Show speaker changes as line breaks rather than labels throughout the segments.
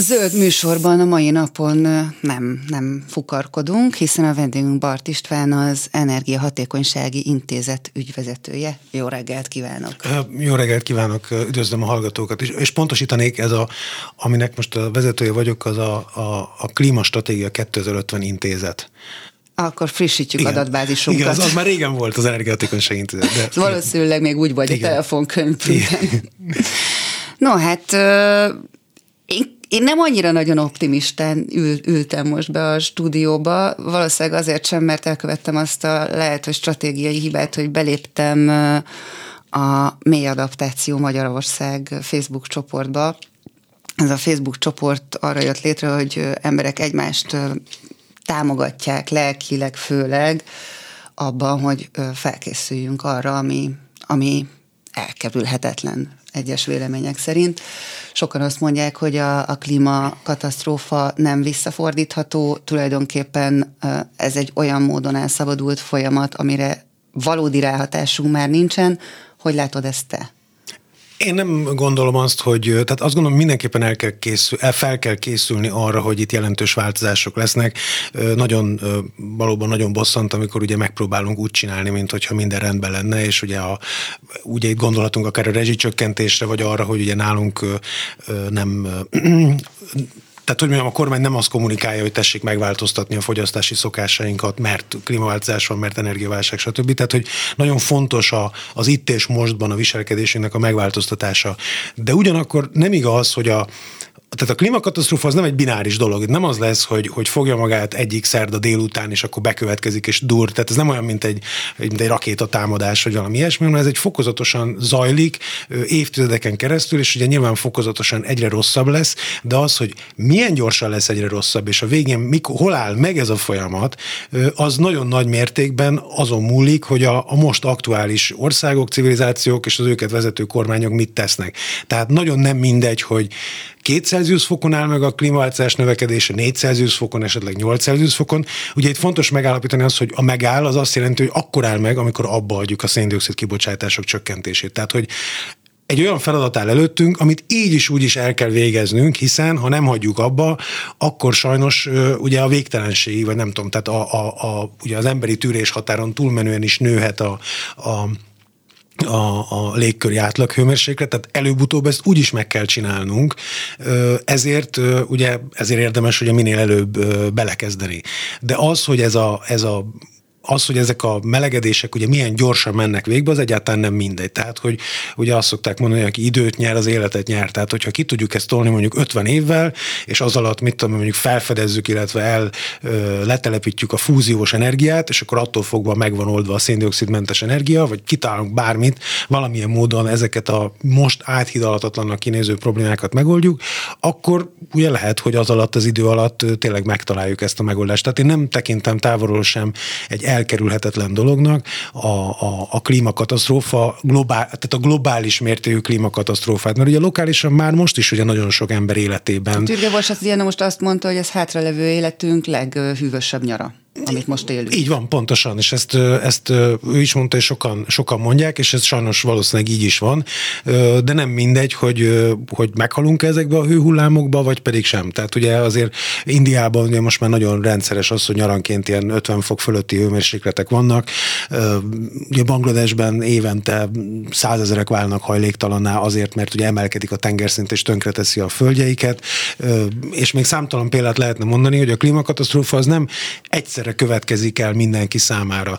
Zöld műsorban a mai napon nem, nem fukarkodunk, hiszen a vendégünk Bart István az Energiahatékonysági Intézet ügyvezetője. Jó reggelt kívánok!
Jó reggelt kívánok, üdvözlöm a hallgatókat is. És pontosítanék, ez a, aminek most a vezetője vagyok, az a, a, a Klímastratégia 2050 Intézet.
Akkor frissítjük igen. adatbázisunkat.
Igen, az, az már régen volt az Energiahatékonyság Intézet.
De, Valószínűleg még úgy volt igen. a telefonkönyvben. No, hát én nem annyira nagyon optimistán ül, ültem most be a stúdióba, valószínűleg azért sem, mert elkövettem azt a lehet, hogy stratégiai hibát, hogy beléptem a mély adaptáció Magyarország Facebook csoportba. Ez a Facebook csoport arra jött létre, hogy emberek egymást támogatják lelkileg főleg abban, hogy felkészüljünk arra, ami, ami elkerülhetetlen egyes vélemények szerint. Sokan azt mondják, hogy a, a klímakatasztrófa nem visszafordítható, tulajdonképpen ez egy olyan módon elszabadult folyamat, amire valódi ráhatásunk már nincsen. Hogy látod ezt te?
Én nem gondolom azt, hogy, tehát azt gondolom mindenképpen el kell készül, el fel kell készülni arra, hogy itt jelentős változások lesznek. Nagyon, valóban nagyon bosszant, amikor ugye megpróbálunk úgy csinálni, mint hogyha minden rendben lenne, és ugye, a, ugye itt gondolatunk akár a rezsicsökkentésre, vagy arra, hogy ugye nálunk nem tehát, hogy mondjam, a kormány nem azt kommunikálja, hogy tessék megváltoztatni a fogyasztási szokásainkat, mert klímaváltozás van, mert energiaválság, stb. Tehát, hogy nagyon fontos a, az itt és mostban a viselkedésünknek a megváltoztatása. De ugyanakkor nem igaz, hogy a, tehát a klímakatasztrófa az nem egy bináris dolog. Nem az lesz, hogy, hogy fogja magát egyik szerda délután, és akkor bekövetkezik, és dur. Tehát ez nem olyan, mint egy, mint egy rakétatámadás, vagy valami ilyesmi, hanem ez egy fokozatosan zajlik évtizedeken keresztül, és ugye nyilván fokozatosan egyre rosszabb lesz, de az, hogy milyen gyorsan lesz egyre rosszabb, és a végén mikor, hol áll meg ez a folyamat, az nagyon nagy mértékben azon múlik, hogy a, a most aktuális országok, civilizációk és az őket vezető kormányok mit tesznek. Tehát nagyon nem mindegy, hogy 2 Celsius fokon áll meg a klímaváltozás növekedése, 4 Celsius fokon, esetleg 8 Celsius fokon. Ugye itt fontos megállapítani az, hogy a megáll az azt jelenti, hogy akkor áll meg, amikor abba adjuk a széndiokszid kibocsátások csökkentését. Tehát, hogy egy olyan feladat áll előttünk, amit így is úgy is el kell végeznünk, hiszen ha nem hagyjuk abba, akkor sajnos ugye a végtelenség, vagy nem tudom, tehát a, a, a, ugye az emberi tűrés határon túlmenően is nőhet a, a a, a légköri átlaghőmérséklet, tehát előbb-utóbb ezt úgy is meg kell csinálnunk, ezért ugye ezért érdemes ugye minél előbb belekezdeni. De az, hogy ez a, ez a az, hogy ezek a melegedések ugye milyen gyorsan mennek végbe, az egyáltalán nem mindegy. Tehát, hogy ugye azt szokták mondani, hogy aki időt nyer, az életet nyer. Tehát, hogyha ki tudjuk ezt tolni mondjuk 50 évvel, és az alatt, mit tudom, mondjuk felfedezzük, illetve el ö, letelepítjük a fúziós energiát, és akkor attól fogva megvan oldva a széndiokszidmentes energia, vagy kitálunk bármit, valamilyen módon ezeket a most áthidalhatatlannak kinéző problémákat megoldjuk, akkor ugye lehet, hogy az alatt, az idő alatt tényleg megtaláljuk ezt a megoldást. Tehát én nem tekintem távolról sem egy elkerülhetetlen dolognak a, a, a klímakatasztrófa, globál, tehát a globális mértékű klímakatasztrófát, mert ugye lokálisan már most is ugye nagyon sok ember életében.
Türge Borsasz most azt mondta, hogy ez hátralevő életünk leghűvösebb nyara amit most élünk.
Így van, pontosan, és ezt, ezt ő is mondta, és sokan, sokan mondják, és ez sajnos valószínűleg így is van, de nem mindegy, hogy, hogy meghalunk ezekbe a hőhullámokba, vagy pedig sem. Tehát ugye azért Indiában ugye most már nagyon rendszeres az, hogy nyaranként ilyen 50 fok fölötti hőmérsékletek vannak. Ugye Bangladesben évente százezerek válnak hajléktalanná azért, mert ugye emelkedik a tengerszint és tönkreteszi a földjeiket, és még számtalan példát lehetne mondani, hogy a klímakatasztrófa az nem egyszer egyszerre következik el mindenki számára.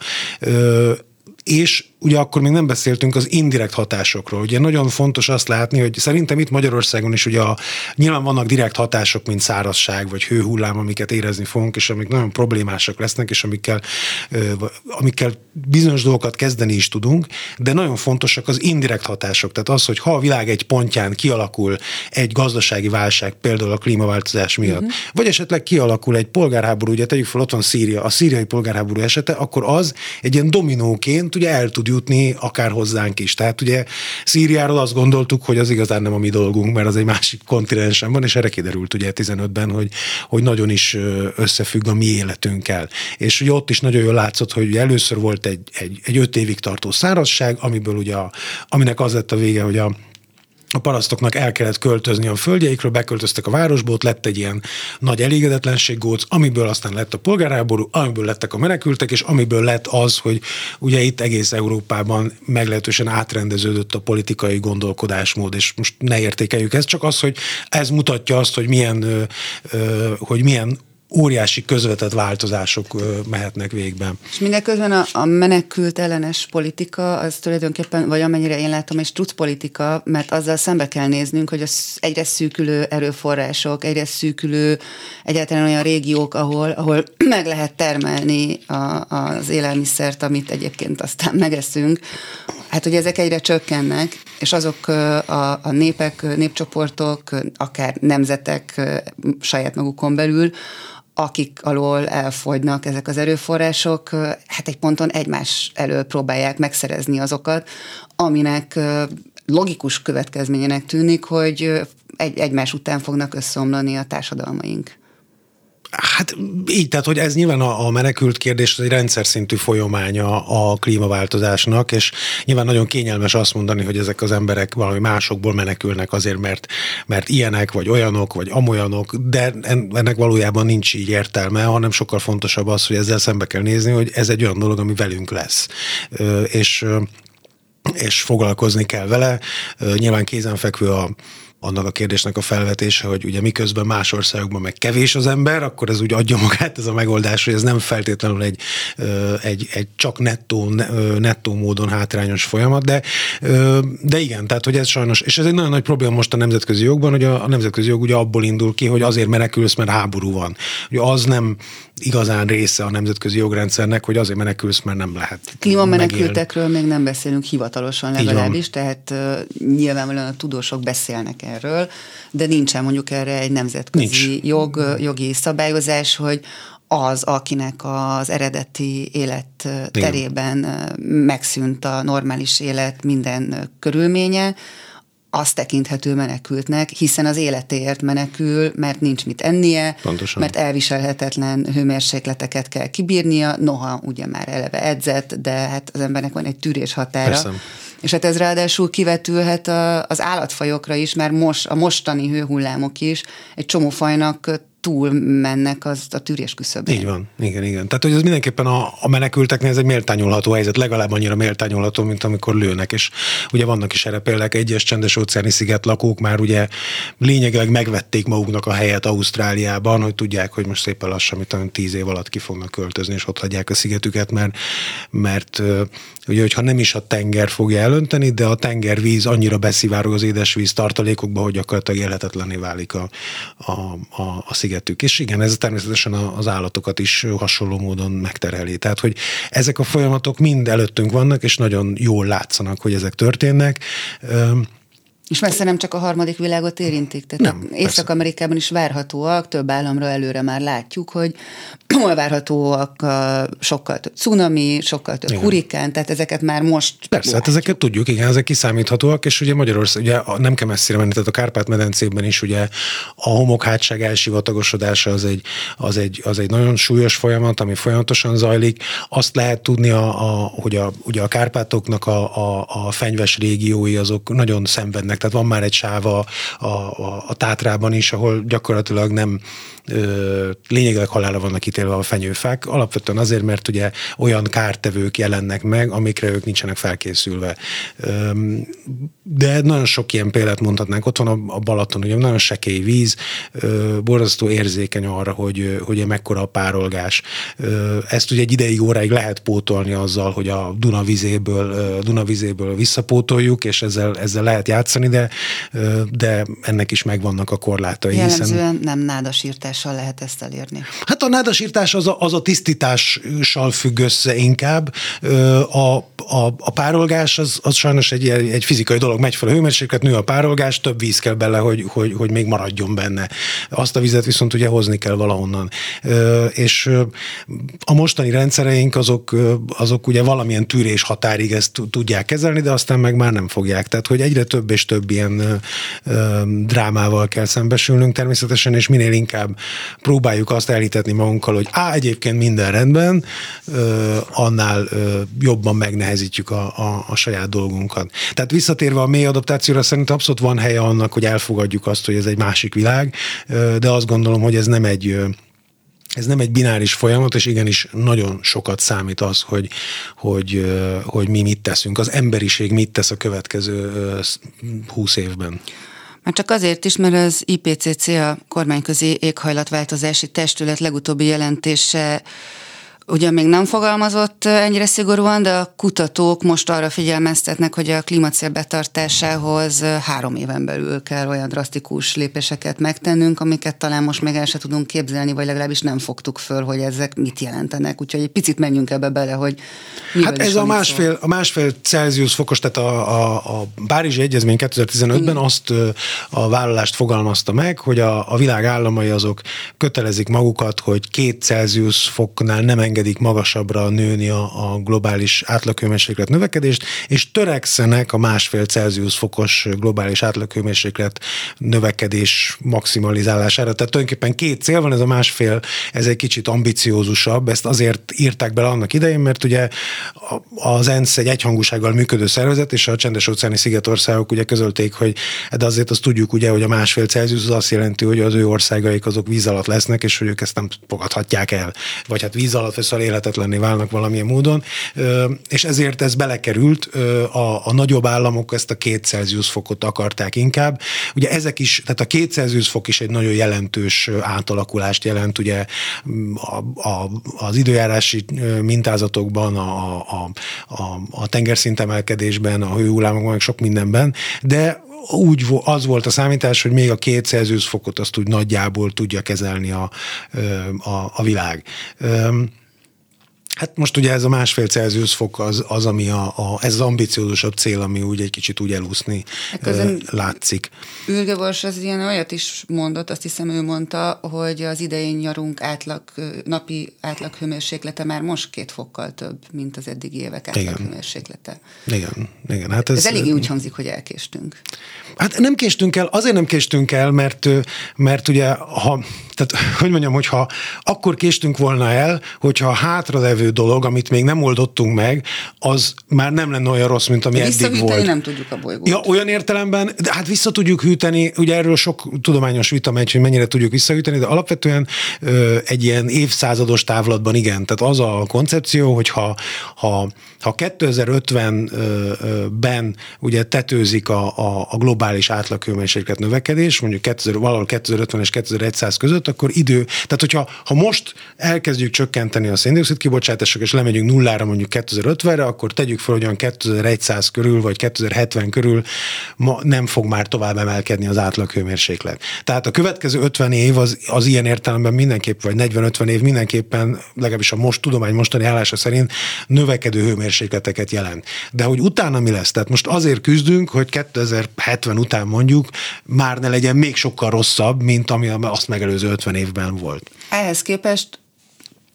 És ugye akkor még nem beszéltünk az indirekt hatásokról. Ugye nagyon fontos azt látni, hogy szerintem itt Magyarországon is ugye a, nyilván vannak direkt hatások, mint szárazság vagy hőhullám, amiket érezni fogunk, és amik nagyon problémásak lesznek, és amikkel, amikkel bizonyos dolgokat kezdeni is tudunk, de nagyon fontosak az indirekt hatások. Tehát az, hogy ha a világ egy pontján kialakul egy gazdasági válság, például a klímaváltozás miatt, uh-huh. vagy esetleg kialakul egy polgárháború, ugye tegyük fel, ott van Szíria, a szíriai polgárháború esete, akkor az egy ilyen dominóként ugye el tud jutni akár hozzánk is. Tehát ugye Szíriáról azt gondoltuk, hogy az igazán nem a mi dolgunk, mert az egy másik kontinensen van, és erre kiderült ugye 15-ben, hogy, hogy nagyon is összefügg a mi életünkkel. És ugye ott is nagyon jól látszott, hogy először volt egy, egy, egy öt évig tartó szárazság, amiből ugye, a, aminek az lett a vége, hogy a a parasztoknak el kellett költözni a földjeikről, beköltöztek a városból, ott lett egy ilyen nagy elégedetlenség góc, amiből aztán lett a polgárháború, amiből lettek a menekültek, és amiből lett az, hogy ugye itt egész Európában meglehetősen átrendeződött a politikai gondolkodásmód, és most ne értékeljük ezt, csak az, hogy ez mutatja azt, hogy milyen, hogy milyen óriási közvetett változások mehetnek végbe.
És mindeközben a, a menekült ellenes politika, az tulajdonképpen, vagy amennyire én látom, egy struc politika, mert azzal szembe kell néznünk, hogy az egyre szűkülő erőforrások, egyre szűkülő egyáltalán olyan régiók, ahol, ahol meg lehet termelni a, az élelmiszert, amit egyébként aztán megeszünk, hát hogy ezek egyre csökkennek, és azok a, a népek, népcsoportok, akár nemzetek saját magukon belül, akik alól elfogynak ezek az erőforrások, hát egy ponton egymás elől próbálják megszerezni azokat, aminek logikus következményének tűnik, hogy egy, egymás után fognak összeomlani a társadalmaink.
Hát így, tehát hogy ez nyilván a, a menekült kérdés egy rendszer szintű folyamánya a klímaváltozásnak, és nyilván nagyon kényelmes azt mondani, hogy ezek az emberek valami másokból menekülnek azért, mert, mert ilyenek, vagy olyanok, vagy amolyanok, de ennek valójában nincs így értelme, hanem sokkal fontosabb az, hogy ezzel szembe kell nézni, hogy ez egy olyan dolog, ami velünk lesz. És és foglalkozni kell vele. Nyilván kézenfekvő a annak a kérdésnek a felvetése, hogy ugye miközben más országokban meg kevés az ember, akkor ez úgy adja magát ez a megoldás, hogy ez nem feltétlenül egy, egy, egy csak nettó, nettó módon hátrányos folyamat, de, de igen, tehát hogy ez sajnos, és ez egy nagyon nagy probléma most a nemzetközi jogban, hogy a, a nemzetközi jog ugye abból indul ki, hogy azért menekülsz, mert háború van. Ugye az nem igazán része a nemzetközi jogrendszernek, hogy azért menekülsz, mert nem lehet.
Klímamenekültekről még nem beszélünk hivatalosan legalábbis, tehát uh, nyilvánvalóan a tudósok beszélnek erről, de nincsen mondjuk erre egy nemzetközi Nincs. jog, jogi szabályozás, hogy az, akinek az eredeti élet terében megszűnt a normális élet minden körülménye, azt tekinthető menekültnek, hiszen az életéért menekül, mert nincs mit ennie, Pontosan. mert elviselhetetlen hőmérsékleteket kell kibírnia, noha ugye már eleve edzett, de hát az embernek van egy tűrés határa. Persze. És hát ez ráadásul kivetülhet a, az állatfajokra is, mert most, a mostani hőhullámok is egy csomó fajnak túl mennek az a tűrés küszöbén.
Így van, igen, igen. Tehát, hogy ez mindenképpen a, a menekülteknél ez egy méltányolható helyzet, legalább annyira méltányolható, mint amikor lőnek, és ugye vannak is erre példák, egyes csendes óceáni sziget lakók már ugye lényegileg megvették maguknak a helyet Ausztráliában, hogy tudják, hogy most szépen lassan, mint tíz év alatt ki fognak költözni, és ott hagyják a szigetüket, mert, mert ugye, hogyha nem is a tenger fogja elönteni, de a tengervíz annyira beszivárog az édesvíz tartalékokba, hogy gyakorlatilag élhetetlené válik a, a, a, a szigetük. És igen, ez természetesen az állatokat is hasonló módon megterheli. Tehát, hogy ezek a folyamatok mind előttünk vannak, és nagyon jól látszanak, hogy ezek történnek.
És messze nem csak a harmadik világot érintik, tehát nem, Észak-Amerikában is várhatóak, több államra előre már látjuk, hogy hol várhatóak sokkal több cunami, sokkal több igen. hurikán, tehát ezeket már most
Persze, hát ezeket tudjuk, igen, ezek kiszámíthatóak, és ugye Magyarország, ugye nem kell messzire menni, tehát a Kárpát-medencében is ugye a homokhátság elsivatagosodása az egy, az, egy, az egy nagyon súlyos folyamat, ami folyamatosan zajlik. Azt lehet tudni, a, a, hogy a, ugye a Kárpátoknak a, a, a fenyves régiói azok nagyon szenvednek tehát van már egy sáv a, a, a Tátrában is, ahol gyakorlatilag nem ö, lényegileg halára vannak ítélve a fenyőfák, alapvetően azért, mert ugye olyan kártevők jelennek meg, amikre ők nincsenek felkészülve. Ö, de nagyon sok ilyen példát mondhatnánk. Ott van a, a Balaton, ugye nagyon sekély víz, ö, borzasztó érzékeny arra, hogy, hogy mekkora a párolgás. Ö, ezt ugye egy ideig, óráig lehet pótolni azzal, hogy a Duna vizéből, Duna vizéből visszapótoljuk, és ezzel, ezzel lehet játszani, de, de ennek is megvannak a korlátai.
Jellemzően hiszen... nem nádasírtással lehet ezt elérni.
Hát a nádasírtás az a, az a tisztítással függ össze inkább. A, a, a párolgás az, az sajnos egy, egy fizikai dolog, megy fel a hőmérséklet, nő a párolgás, több víz kell bele, hogy, hogy, hogy még maradjon benne. Azt a vizet viszont ugye hozni kell valahonnan. És a mostani rendszereink azok, azok ugye valamilyen tűrés határig ezt tudják kezelni, de aztán meg már nem fogják. Tehát, hogy egyre több és több ilyen drámával kell szembesülnünk természetesen, és minél inkább próbáljuk azt elhitetni magunkkal, hogy á, egyébként minden rendben, annál jobban megnehezítjük a, a, a saját dolgunkat. Tehát visszatérve a mély adaptációra, szerintem abszolút van helye annak, hogy elfogadjuk azt, hogy ez egy másik világ, de azt gondolom, hogy ez nem egy ez nem egy bináris folyamat, és igenis nagyon sokat számít az, hogy, hogy, hogy mi mit teszünk, az emberiség mit tesz a következő húsz évben.
Már csak azért is, mert az IPCC, a kormányközi éghajlatváltozási testület legutóbbi jelentése Ugyan még nem fogalmazott ennyire szigorúan, de a kutatók most arra figyelmeztetnek, hogy a klímacél betartásához három éven belül kell olyan drasztikus lépéseket megtennünk, amiket talán most még el se tudunk képzelni, vagy legalábbis nem fogtuk föl, hogy ezek mit jelentenek. Úgyhogy egy picit menjünk ebbe bele, hogy
Hát ez a másfél, a másfél Celsius fokos, tehát a, a, a Párizsi Egyezmény 2015-ben Igen. azt a vállalást fogalmazta meg, hogy a, a világ államai azok kötelezik magukat, hogy két Celsius foknál nem enged engedik magasabbra nőni a, a globális átlaghőmérséklet növekedést, és törekszenek a másfél Celsius fokos globális átlaghőmérséklet növekedés maximalizálására. Tehát tulajdonképpen két cél van, ez a másfél, ez egy kicsit ambiciózusabb, ezt azért írták bele annak idején, mert ugye az ENSZ egy egyhangúsággal működő szervezet, és a csendes óceáni szigetországok ugye közölték, hogy de azért azt tudjuk ugye, hogy a másfél Celsius az azt jelenti, hogy az ő országaik azok víz alatt lesznek, és hogy ők ezt nem fogadhatják el. Vagy hát víz alatt sokszor élhetetlenné válnak valamilyen módon, és ezért ez belekerült, a, a nagyobb államok ezt a két Celsius fokot akarták inkább. Ugye ezek is, tehát a két Celsius fok is egy nagyon jelentős átalakulást jelent, ugye a, a, az időjárási mintázatokban, a, a, a, a tengerszintemelkedésben, a hőhullámokban, sok mindenben, de úgy az volt a számítás, hogy még a két Celsius fokot azt úgy nagyjából tudja kezelni a, a, a világ. Hát most ugye ez a másfél Celsius fok az, az ami a, a, ez az ambiciózusabb cél, ami úgy egy kicsit úgy elúszni uh, látszik.
Ülge Bors az ilyen olyat is mondott, azt hiszem ő mondta, hogy az idején nyarunk átlag, napi átlag hőmérséklete már most két fokkal több, mint az eddigi évek átlag hőmérséklete.
Igen, igen. Hát
ez, ez eléggé úgy hangzik, hogy elkéstünk.
Hát nem késtünk el, azért nem késtünk el, mert, mert ugye, ha, tehát hogy mondjam, hogyha akkor késtünk volna el, hogyha a hátralevő dolog, amit még nem oldottunk meg, az már nem lenne olyan rossz, mint ami eddig volt.
nem tudjuk a bolygót.
Ja, olyan értelemben, de hát vissza tudjuk hűteni, ugye erről sok tudományos vita megy, hogy mennyire tudjuk visszahűteni, de alapvetően ö, egy ilyen évszázados távlatban igen. Tehát az a koncepció, hogy ha, ha, ha 2050-ben ugye tetőzik a, a, a globális átlaghőmérséklet növekedés, mondjuk 2000, valahol 2050 és 2100 között, akkor idő, tehát hogyha ha most elkezdjük csökkenteni a széndiokszid kibocsát, kibocsátások, és lemegyünk nullára mondjuk 2050-re, akkor tegyük fel, hogy olyan 2100 körül, vagy 2070 körül ma nem fog már tovább emelkedni az átlag hőmérséklet. Tehát a következő 50 év az, az ilyen értelemben mindenképp, vagy 40-50 év mindenképpen, legalábbis a most tudomány mostani állása szerint növekedő hőmérsékleteket jelent. De hogy utána mi lesz? Tehát most azért küzdünk, hogy 2070 után mondjuk már ne legyen még sokkal rosszabb, mint ami azt megelőző 50 évben volt.
Ehhez képest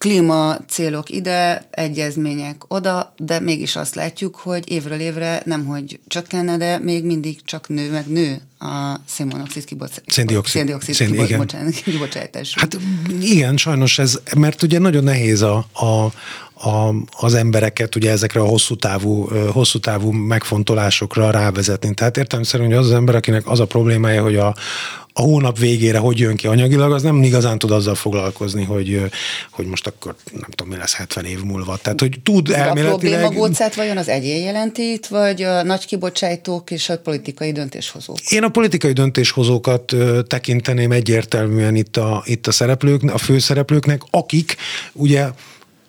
klíma célok ide, egyezmények oda, de mégis azt látjuk, hogy évről évre nem hogy csökkenne, de még mindig csak nő, meg nő a szénmonoxid kibocsátás.
Széndiokszid.
Széndiokszid Szén, kibocsátás.
Hát igen, sajnos ez, mert ugye nagyon nehéz a, a, a, az embereket ugye ezekre a hosszú távú, hosszú távú megfontolásokra rávezetni. Tehát értelemszerűen, hogy az az ember, akinek az a problémája, hogy a, a hónap végére hogy jön ki anyagilag, az nem igazán tud azzal foglalkozni, hogy, hogy most akkor nem tudom, mi lesz 70 év múlva. Tehát, hogy tud
a elméletileg... A probléma vajon az egyén jelentít, vagy a nagy kibocsájtók és a politikai döntéshozók?
Én a politikai döntéshozókat tekinteném egyértelműen itt a, itt a szereplők, a főszereplőknek, akik ugye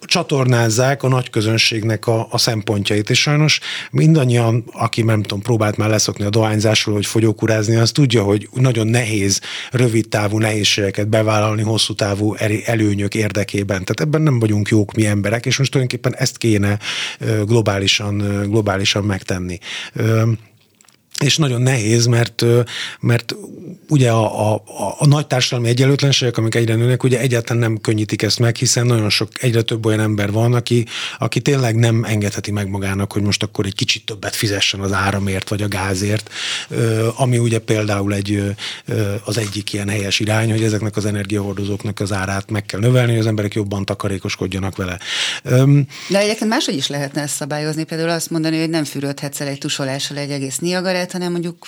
csatornázzák a nagy közönségnek a, a szempontjait, és sajnos mindannyian, aki nem tudom, próbált már leszokni a dohányzásról, hogy fogyókurázni, az tudja, hogy nagyon nehéz rövid távú nehézségeket bevállalni hosszú távú előnyök érdekében. Tehát ebben nem vagyunk jók mi emberek, és most tulajdonképpen ezt kéne globálisan, globálisan megtenni és nagyon nehéz, mert, mert ugye a, a, a nagy társadalmi egyenlőtlenségek, amik egyre nőnek, ugye egyáltalán nem könnyítik ezt meg, hiszen nagyon sok, egyre több olyan ember van, aki, aki tényleg nem engedheti meg magának, hogy most akkor egy kicsit többet fizessen az áramért vagy a gázért, ami ugye például egy, az egyik ilyen helyes irány, hogy ezeknek az energiahordozóknak az árát meg kell növelni, hogy az emberek jobban takarékoskodjanak vele.
De egyébként máshogy is lehetne ezt szabályozni, például azt mondani, hogy nem fürödhetsz el egy tusolással egy egész Niagara hanem mondjuk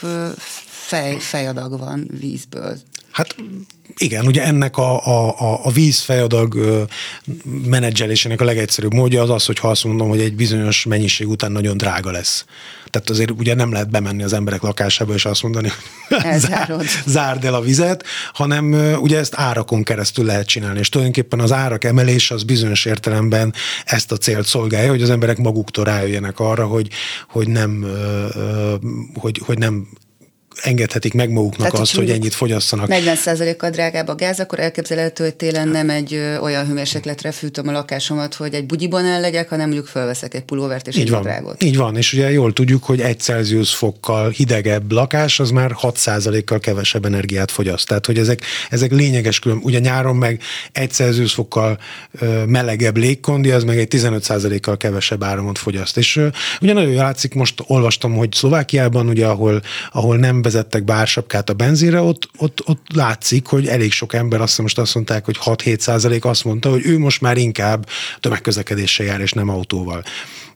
fej, fejadag van vízből.
Hát igen, ugye ennek a, a, a víz fejadag menedzselésének a legegyszerűbb módja az az, hogy ha azt mondom, hogy egy bizonyos mennyiség után nagyon drága lesz. Tehát azért ugye nem lehet bemenni az emberek lakásába és azt mondani, hogy zárd el a vizet, hanem ugye ezt árakon keresztül lehet csinálni. És tulajdonképpen az árak emelése az bizonyos értelemben ezt a célt szolgálja, hogy az emberek maguktól rájöjjenek arra, hogy, hogy nem, hogy, hogy nem engedhetik meg maguknak Tehát, azt, hogy ennyit fogyasszanak.
40%-kal drágább a gáz, akkor elképzelhető, hogy télen nem egy olyan hőmérsékletre fűtöm a lakásomat, hogy egy bugyiban el legyek, hanem mondjuk felveszek egy pulóvert és
így
egy
van.
drágot.
Így van, és ugye jól tudjuk, hogy egy Celsius fokkal hidegebb lakás, az már 6%-kal kevesebb energiát fogyaszt. Tehát, hogy ezek, ezek lényeges külön. Ugye nyáron meg egy Celsius fokkal melegebb légkondi, az meg egy 15%-kal kevesebb áramot fogyaszt. És ugye nagyon látszik, most olvastam, hogy Szlovákiában, ugye, ahol, ahol nem vezettek bársapkát a benzinre, ott, ott, ott látszik, hogy elég sok ember, azt most azt mondták, hogy 6-7 százalék azt mondta, hogy ő most már inkább tömegközlekedéssel jár, és nem autóval.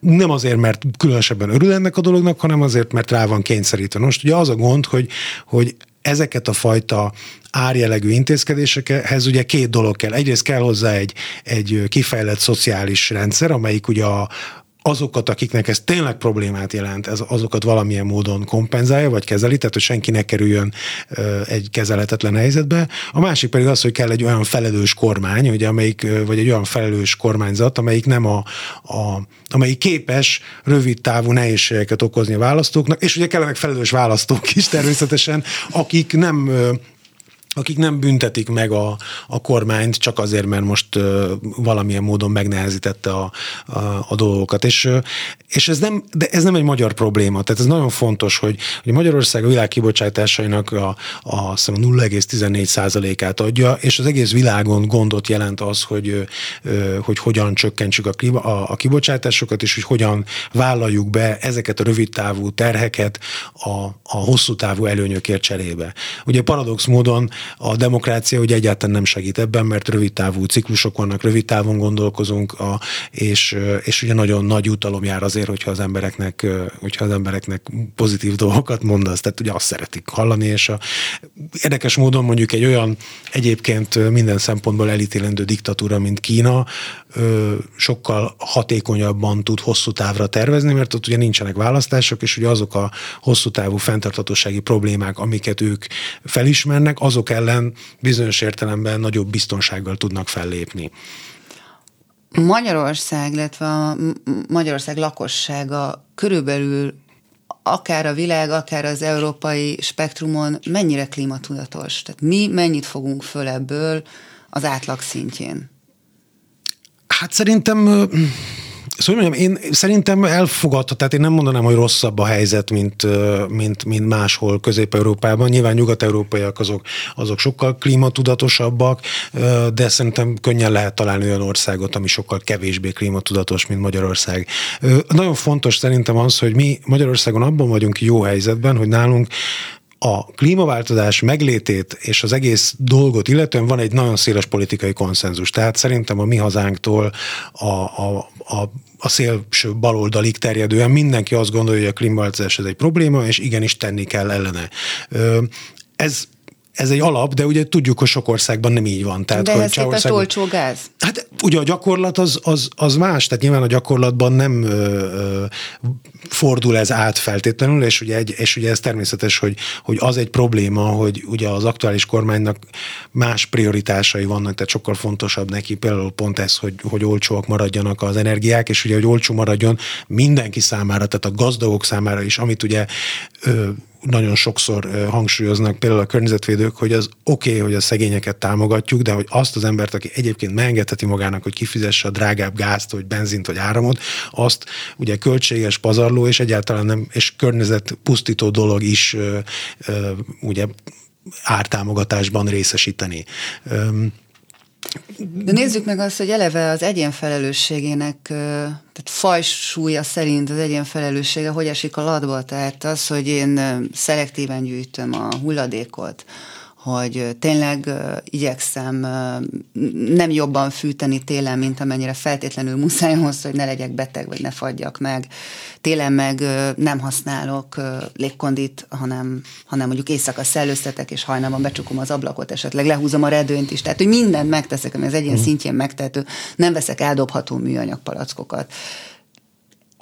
Nem azért, mert különösebben örül ennek a dolognak, hanem azért, mert rá van kényszerítve. Most ugye az a gond, hogy, hogy ezeket a fajta árjelegű intézkedésekhez ugye két dolog kell. Egyrészt kell hozzá egy, egy kifejlett szociális rendszer, amelyik ugye a, azokat, akiknek ez tényleg problémát jelent, ez, azokat valamilyen módon kompenzálja, vagy kezeli, tehát hogy senki ne kerüljön egy kezelhetetlen helyzetbe. A másik pedig az, hogy kell egy olyan felelős kormány, ugye, amelyik, vagy egy olyan felelős kormányzat, amelyik nem a, a amelyik képes rövid távú nehézségeket okozni a választóknak, és ugye kellenek felelős választók is természetesen, akik nem akik nem büntetik meg a, a kormányt csak azért, mert most uh, valamilyen módon megnehezítette a, a, a dolgokat. És, és ez nem, de ez nem egy magyar probléma. Tehát ez nagyon fontos, hogy, hogy Magyarország a világ kibocsátásainak a, a, a 0,14%-át adja, és az egész világon gondot jelent az, hogy, uh, hogy hogyan csökkentsük a, a, a kibocsátásokat, és hogy hogyan vállaljuk be ezeket a rövid távú terheket a, a hosszú távú előnyökért cserébe. Ugye paradox módon a demokrácia ugye egyáltalán nem segít ebben, mert rövid távú ciklusok vannak, rövid távon gondolkozunk, a, és, és ugye nagyon nagy utalom jár azért, hogyha az embereknek, hogyha az embereknek pozitív dolgokat mondasz, tehát ugye azt szeretik hallani, és a, érdekes módon mondjuk egy olyan egyébként minden szempontból elítélendő diktatúra, mint Kína, sokkal hatékonyabban tud hosszú távra tervezni, mert ott ugye nincsenek választások, és ugye azok a hosszú távú fenntartatósági problémák, amiket ők felismernek, azok ellen bizonyos értelemben nagyobb biztonsággal tudnak fellépni.
Magyarország, illetve a Magyarország lakossága körülbelül akár a világ, akár az európai spektrumon mennyire klímatudatos? Tehát mi mennyit fogunk föl ebből az átlag szintjén?
Hát szerintem Szóval mondjam, én szerintem elfogadható, tehát én nem mondanám, hogy rosszabb a helyzet, mint, mint, mint máshol Közép-Európában. Nyilván nyugat-európaiak azok, azok sokkal klímatudatosabbak, de szerintem könnyen lehet találni olyan országot, ami sokkal kevésbé klímatudatos, mint Magyarország. Nagyon fontos szerintem az, hogy mi Magyarországon abban vagyunk jó helyzetben, hogy nálunk a klímaváltozás meglétét és az egész dolgot illetően van egy nagyon széles politikai konszenzus. Tehát szerintem a mi hazánktól a, a, a a szélső baloldalig terjedően mindenki azt gondolja, hogy a klímaváltozás ez egy probléma, és igenis tenni kell ellene. Ez ez egy alap, de ugye tudjuk, hogy sok országban nem így van.
Tehát, de képest országban... olcsó gáz?
Hát ugye a gyakorlat az, az, az más, tehát nyilván a gyakorlatban nem ö, ö, fordul ez át feltétlenül, és ugye, egy, és ugye ez természetes, hogy, hogy az egy probléma, hogy ugye az aktuális kormánynak más prioritásai vannak, tehát sokkal fontosabb neki például pont ez, hogy, hogy olcsóak maradjanak az energiák, és ugye, hogy olcsó maradjon mindenki számára, tehát a gazdagok számára is, amit ugye ö, nagyon sokszor hangsúlyoznak például a környezetvédők, hogy az oké, okay, hogy a szegényeket támogatjuk, de hogy azt az embert, aki egyébként megengedheti magának, hogy kifizesse a drágább gázt, vagy benzint, vagy áramot, azt ugye költséges, pazarló, és egyáltalán nem, és környezet pusztító dolog is ugye ártámogatásban részesíteni.
De nézzük meg azt, hogy eleve az egyén felelősségének, tehát fajsúlya szerint az egyén felelőssége hogy esik a latba, tehát az, hogy én szelektíven gyűjtöm a hulladékot, hogy tényleg igyekszem nem jobban fűteni télen, mint amennyire feltétlenül muszáj ahhoz, hogy ne legyek beteg, vagy ne fagyjak meg. Télen meg nem használok légkondit, hanem, hanem mondjuk éjszaka szellőztetek, és hajnalban becsukom az ablakot, esetleg lehúzom a redőnyt is. Tehát, hogy mindent megteszek, ami az egyén uh-huh. szintjén megtehető. Nem veszek eldobható műanyag palackokat.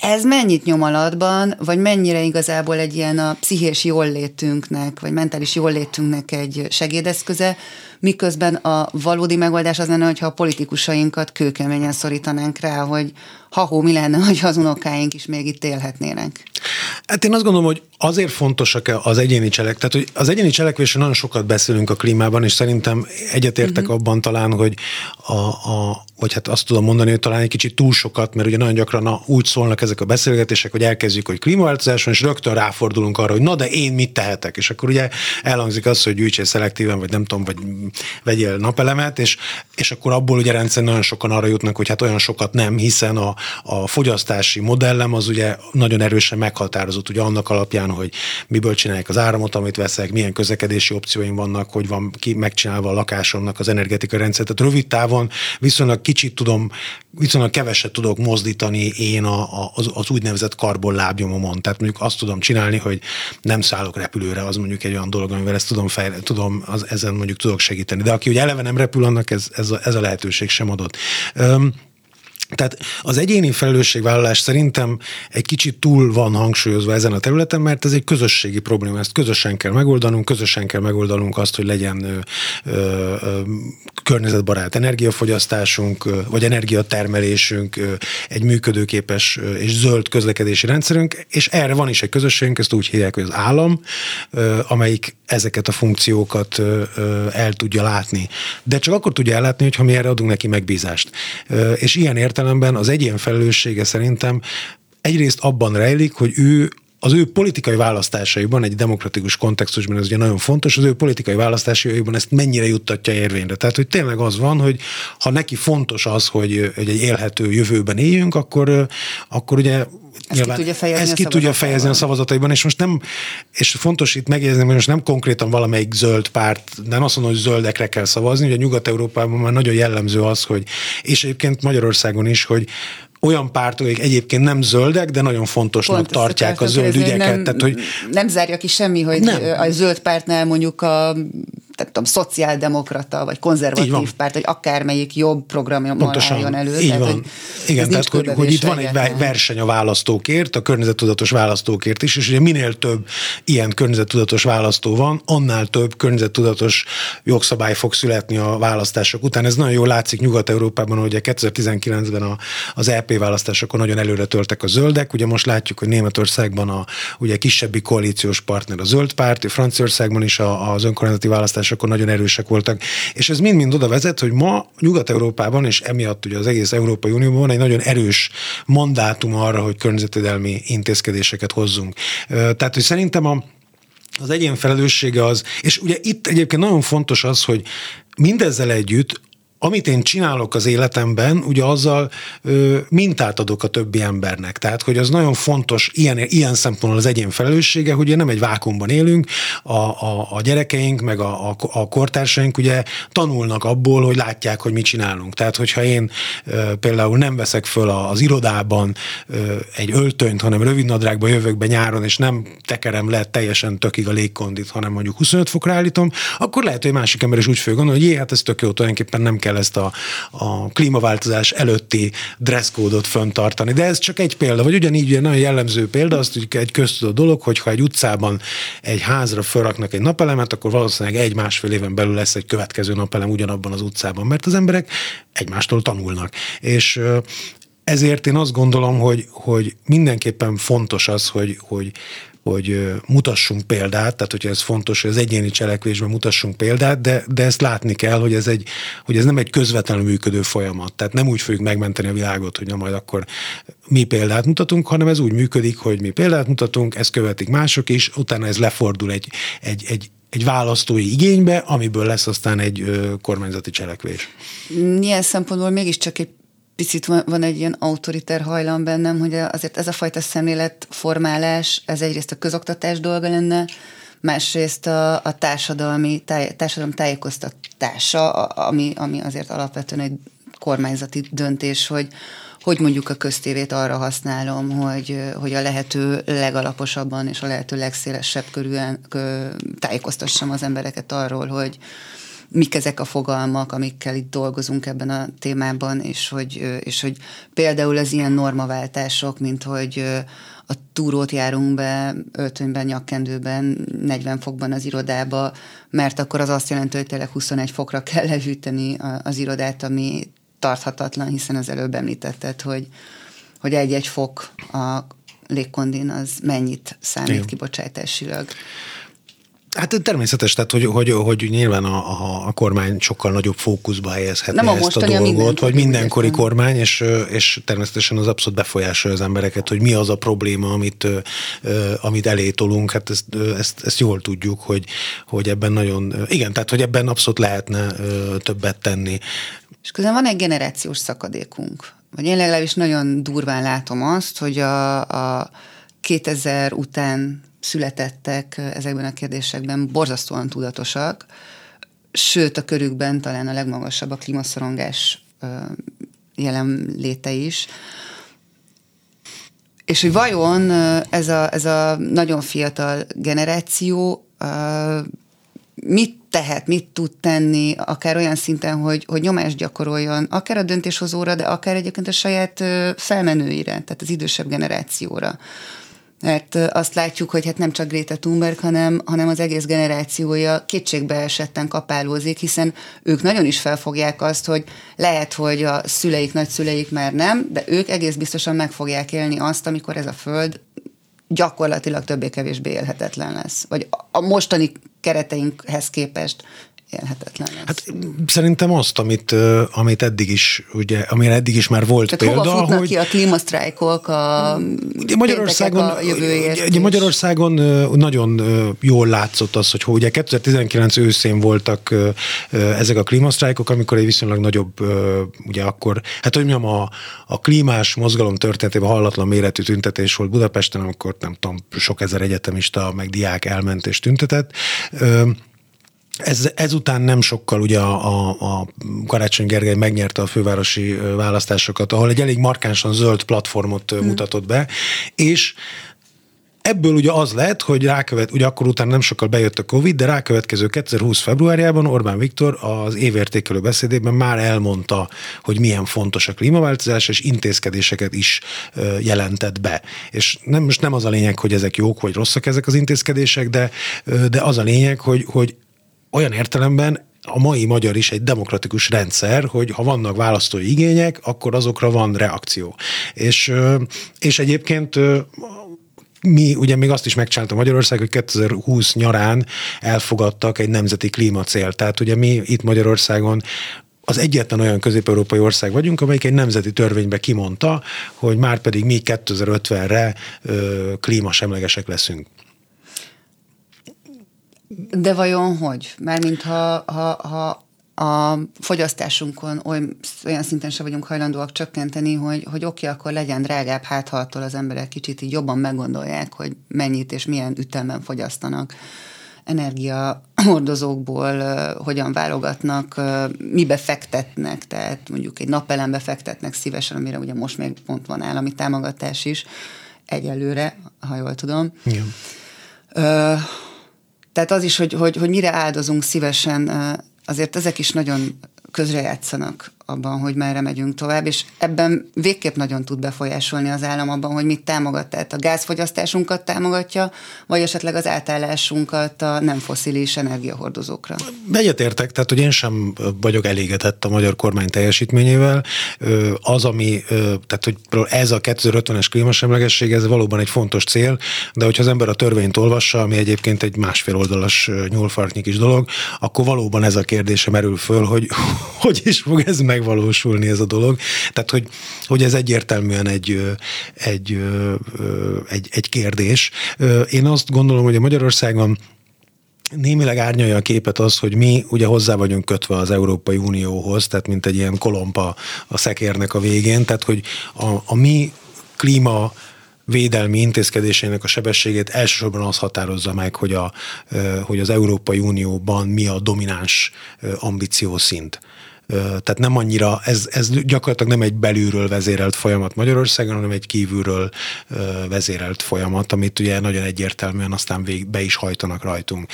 Ez mennyit nyom alatban, vagy mennyire igazából egy ilyen a pszichés jóllétünknek, vagy mentális jóllétünknek egy segédeszköze, miközben a valódi megoldás az lenne, hogyha a politikusainkat kőkeményen szorítanánk rá, hogy ha mi lenne, hogy az unokáink is még itt élhetnének.
Hát én azt gondolom, hogy azért fontosak az egyéni cselek, tehát hogy az egyéni cselekvésről nagyon sokat beszélünk a klímában, és szerintem egyetértek uh-huh. abban talán, hogy a, a, vagy hát azt tudom mondani, hogy talán egy kicsit túl sokat, mert ugye nagyon gyakran na, úgy szólnak ezek a beszélgetések, hogy elkezdjük, hogy klímaváltozás van, és rögtön ráfordulunk arra, hogy na de én mit tehetek, és akkor ugye elhangzik az, hogy gyűjtsél szelektíven, vagy nem tudom, vagy vegyél napelemet, és, és akkor abból ugye rendszer nagyon sokan arra jutnak, hogy hát olyan sokat nem, hiszen a, a fogyasztási modellem az ugye nagyon erősen meghatározott, ugye annak alapján, hogy miből csinálják az áramot, amit veszek, milyen közlekedési opcióim vannak, hogy van ki megcsinálva a lakásomnak az energetikai rendszer. Tehát rövid távon viszonylag kicsit tudom, viszonylag keveset tudok mozdítani én a, a, az, az úgynevezett karbon lábnyomomon. Tehát mondjuk azt tudom csinálni, hogy nem szállok repülőre, az mondjuk egy olyan dolog, amivel ezt tudom, fejle, tudom az, ezen mondjuk tudok segíteni. De aki ugye eleve nem repül, annak ez, ez, a, ez a lehetőség sem adott. Um, tehát az egyéni felelősségvállalás szerintem egy kicsit túl van hangsúlyozva ezen a területen, mert ez egy közösségi probléma, ezt közösen kell megoldanunk, közösen kell megoldanunk azt, hogy legyen ö, ö, környezetbarát energiafogyasztásunk, ö, vagy energiatermelésünk, ö, egy működőképes ö, és zöld közlekedési rendszerünk, és erre van is egy közösségünk, ezt úgy hívják, hogy az állam, ö, amelyik ezeket a funkciókat ö, el tudja látni. De csak akkor tudja ellátni, hogyha mi erre adunk neki megbízást. Ö, és ilyen értelemben értelemben az egyén felelőssége szerintem egyrészt abban rejlik, hogy ő az ő politikai választásaiban, egy demokratikus kontextusban ez ugye nagyon fontos, az ő politikai választásaiban ezt mennyire juttatja érvényre. Tehát, hogy tényleg az van, hogy ha neki fontos az, hogy, hogy egy élhető jövőben éljünk, akkor, akkor ugye
ezt nyilván, ki tudja fejezni,
ezt ki tudja fejezni a szavazataiban, és most nem, és fontos itt megjegyezni, hogy most nem konkrétan valamelyik zöld párt, nem azt mondom, hogy zöldekre kell szavazni, ugye Nyugat-Európában már nagyon jellemző az, hogy, és egyébként Magyarországon is, hogy olyan pártok, akik egyébként nem zöldek, de nagyon fontosnak Pont tartják a zöld ügyeket.
Nem, tehát, hogy nem zárja ki semmi, hogy nem. a zöld pártnál mondjuk a tehát tudom, szociáldemokrata, vagy konzervatív párt, vagy akármelyik jobb programja álljon elő.
Így tehát, van. Hogy Igen, tehát hogy, hogy itt van egy verseny a választókért, a környezettudatos választókért is, és ugye minél több ilyen környezettudatos választó van, annál több környezettudatos jogszabály fog születni a választások után. Ez nagyon jól látszik Nyugat-Európában, hogy 2019-ben a, az EP választásokon nagyon előre töltek a zöldek. Ugye most látjuk, hogy Németországban a ugye kisebbi koalíciós partner a zöld párt, Franciaországban is a, az önkormányzati választás akkor nagyon erősek voltak. És ez mind-mind oda vezet, hogy ma Nyugat-Európában, és emiatt ugye az egész Európai Unióban egy nagyon erős mandátum arra, hogy környezetvédelmi intézkedéseket hozzunk. Tehát, hogy szerintem a az egyén felelőssége az, és ugye itt egyébként nagyon fontos az, hogy mindezzel együtt amit én csinálok az életemben, ugye azzal ö, mintát adok a többi embernek. Tehát, hogy az nagyon fontos ilyen, ilyen szempontból az egyén felelőssége, hogy ugye nem egy vákumban élünk, a, a, a gyerekeink, meg a, a, a kortársaink ugye tanulnak abból, hogy látják, hogy mit csinálunk. Tehát, hogyha én ö, például nem veszek föl az irodában ö, egy öltönyt, hanem rövidnadrágba jövök be nyáron, és nem tekerem le teljesen tökig a légkondit, hanem mondjuk 25 fokra állítom, akkor lehet, hogy másik ember is úgy fog gondolni, hogy jé, hát ez tök jó, tulajdonképpen nem kell kell ezt a, a klímaváltozás előtti dresszkódot föntartani. De ez csak egy példa, vagy ugyanígy egy nagyon jellemző példa, azt hogy egy köztudott dolog, hogy ha egy utcában egy házra felraknak egy napelemet, akkor valószínűleg egy-másfél éven belül lesz egy következő napelem ugyanabban az utcában, mert az emberek egymástól tanulnak. És ezért én azt gondolom, hogy, hogy mindenképpen fontos az, hogy, hogy hogy mutassunk példát, tehát hogyha ez fontos, hogy az egyéni cselekvésben mutassunk példát, de, de ezt látni kell, hogy ez, egy, hogy ez nem egy közvetlenül működő folyamat. Tehát nem úgy fogjuk megmenteni a világot, hogy na majd akkor mi példát mutatunk, hanem ez úgy működik, hogy mi példát mutatunk, ezt követik mások is, utána ez lefordul egy, egy, egy, egy választói igénybe, amiből lesz aztán egy ö, kormányzati cselekvés.
Milyen szempontból mégiscsak egy picit van, van egy ilyen autoriter hajlam bennem, hogy azért ez a fajta szemléletformálás, ez egyrészt a közoktatás dolga lenne, másrészt a, a társadalmi, táj, társadalom tájékoztatása, ami, ami azért alapvetően egy kormányzati döntés, hogy, hogy mondjuk a köztévét arra használom, hogy, hogy a lehető legalaposabban és a lehető legszélesebb körülön tájékoztassam az embereket arról, hogy, mik ezek a fogalmak, amikkel itt dolgozunk ebben a témában, és hogy, és hogy például az ilyen normaváltások, mint hogy a túrót járunk be öltönyben, nyakkendőben, 40 fokban az irodába, mert akkor az azt jelenti, hogy tényleg 21 fokra kell lehűteni az irodát, ami tarthatatlan, hiszen az előbb említetted, hogy, hogy egy-egy fok a légkondin az mennyit számít Igen. kibocsátásilag.
Hát természetes, tehát hogy, hogy, hogy nyilván a, a, a kormány sokkal nagyobb fókuszba helyezhetné Nem a ezt a dolgot, vagy mindenkori kormány, és, és természetesen az abszolút befolyásolja az embereket, hogy mi az a probléma, amit, amit elé tolunk, hát ezt, ezt, ezt jól tudjuk, hogy, hogy ebben nagyon, igen, tehát hogy ebben abszolút lehetne többet tenni.
És közben van egy generációs szakadékunk, vagy én legalábbis nagyon durván látom azt, hogy a, a 2000 után születettek ezekben a kérdésekben borzasztóan tudatosak, sőt a körükben talán a legmagasabb a klímaszorongás jelenléte is. És hogy vajon ez a, ez a nagyon fiatal generáció mit tehet, mit tud tenni, akár olyan szinten, hogy, hogy nyomást gyakoroljon, akár a döntéshozóra, de akár egyébként a saját felmenőire, tehát az idősebb generációra mert azt látjuk, hogy hát nem csak Greta Thunberg, hanem, hanem az egész generációja kétségbe esetten kapálózik, hiszen ők nagyon is felfogják azt, hogy lehet, hogy a szüleik, nagyszüleik már nem, de ők egész biztosan meg fogják élni azt, amikor ez a föld gyakorlatilag többé-kevésbé élhetetlen lesz. Vagy a mostani kereteinkhez képest élhetetlen lesz.
Hát szerintem azt, amit, amit eddig is, ugye, amire eddig is már volt
Tehát
példa,
hova hogy... ki a klímasztrájkok a ugye Magyarországon, a jövőért
ugye Magyarországon nagyon jól látszott az, hogy ugye 2019 őszén voltak ezek a klímasztrájkok, amikor egy viszonylag nagyobb, ugye akkor, hát hogy mondjam, a, a klímás mozgalom történetében hallatlan méretű tüntetés volt Budapesten, amikor nem tudom, sok ezer egyetemista meg diák elment és tüntetett ez, ezután nem sokkal ugye a, a, a Karácsony Gergely megnyerte a fővárosi választásokat, ahol egy elég markánsan zöld platformot hmm. mutatott be, és Ebből ugye az lett, hogy rákövet, ugye akkor után nem sokkal bejött a Covid, de rákövetkező 2020 februárjában Orbán Viktor az évértékelő beszédében már elmondta, hogy milyen fontos a klímaváltozás, és intézkedéseket is jelentett be. És nem, most nem az a lényeg, hogy ezek jók vagy rosszak ezek az intézkedések, de, de az a lényeg, hogy, hogy olyan értelemben a mai magyar is egy demokratikus rendszer, hogy ha vannak választói igények, akkor azokra van reakció. És, és egyébként mi ugye még azt is megcsinálta Magyarország, hogy 2020 nyarán elfogadtak egy nemzeti klímacél. Tehát ugye mi itt Magyarországon az egyetlen olyan közép-európai ország vagyunk, amelyik egy nemzeti törvénybe kimondta, hogy már pedig mi 2050-re klímasemlegesek leszünk.
De vajon hogy? Mármint ha, ha, ha a fogyasztásunkon olyan, olyan szinten se vagyunk hajlandóak csökkenteni, hogy, hogy oké, okay, akkor legyen drágább, hát ha attól az emberek kicsit így jobban meggondolják, hogy mennyit és milyen ütemben fogyasztanak energiahordozókból uh, hogyan válogatnak, uh, mibe fektetnek, tehát mondjuk egy napelembe fektetnek szívesen, amire ugye most még pont van állami támogatás is, egyelőre, ha jól tudom. Igen. Uh, tehát az is, hogy, hogy, hogy mire áldozunk szívesen, azért ezek is nagyon közrejátszanak abban, hogy merre megyünk tovább, és ebben végképp nagyon tud befolyásolni az állam abban, hogy mit támogat. Tehát a gázfogyasztásunkat támogatja, vagy esetleg az átállásunkat a nem foszilis energiahordozókra.
Egyetértek, tehát hogy én sem vagyok elégedett a magyar kormány teljesítményével. Az, ami, tehát hogy ez a 2050-es klímasemlegesség, ez valóban egy fontos cél, de hogyha az ember a törvényt olvassa, ami egyébként egy másfél oldalas nyúlfartnyi is dolog, akkor valóban ez a kérdése merül föl, hogy hogy is fog ez meg megvalósulni ez a dolog. Tehát, hogy, hogy ez egyértelműen egy, egy, egy, egy kérdés. Én azt gondolom, hogy a Magyarországon némileg árnyalja a képet az, hogy mi ugye hozzá vagyunk kötve az Európai Unióhoz, tehát mint egy ilyen kolompa a szekérnek a végén, tehát hogy a, a mi klíma védelmi intézkedésének a sebességét elsősorban az határozza meg, hogy, a, hogy az Európai Unióban mi a domináns ambíciószint tehát nem annyira, ez, ez gyakorlatilag nem egy belülről vezérelt folyamat Magyarországon, hanem egy kívülről vezérelt folyamat, amit ugye nagyon egyértelműen aztán vég, be is hajtanak rajtunk.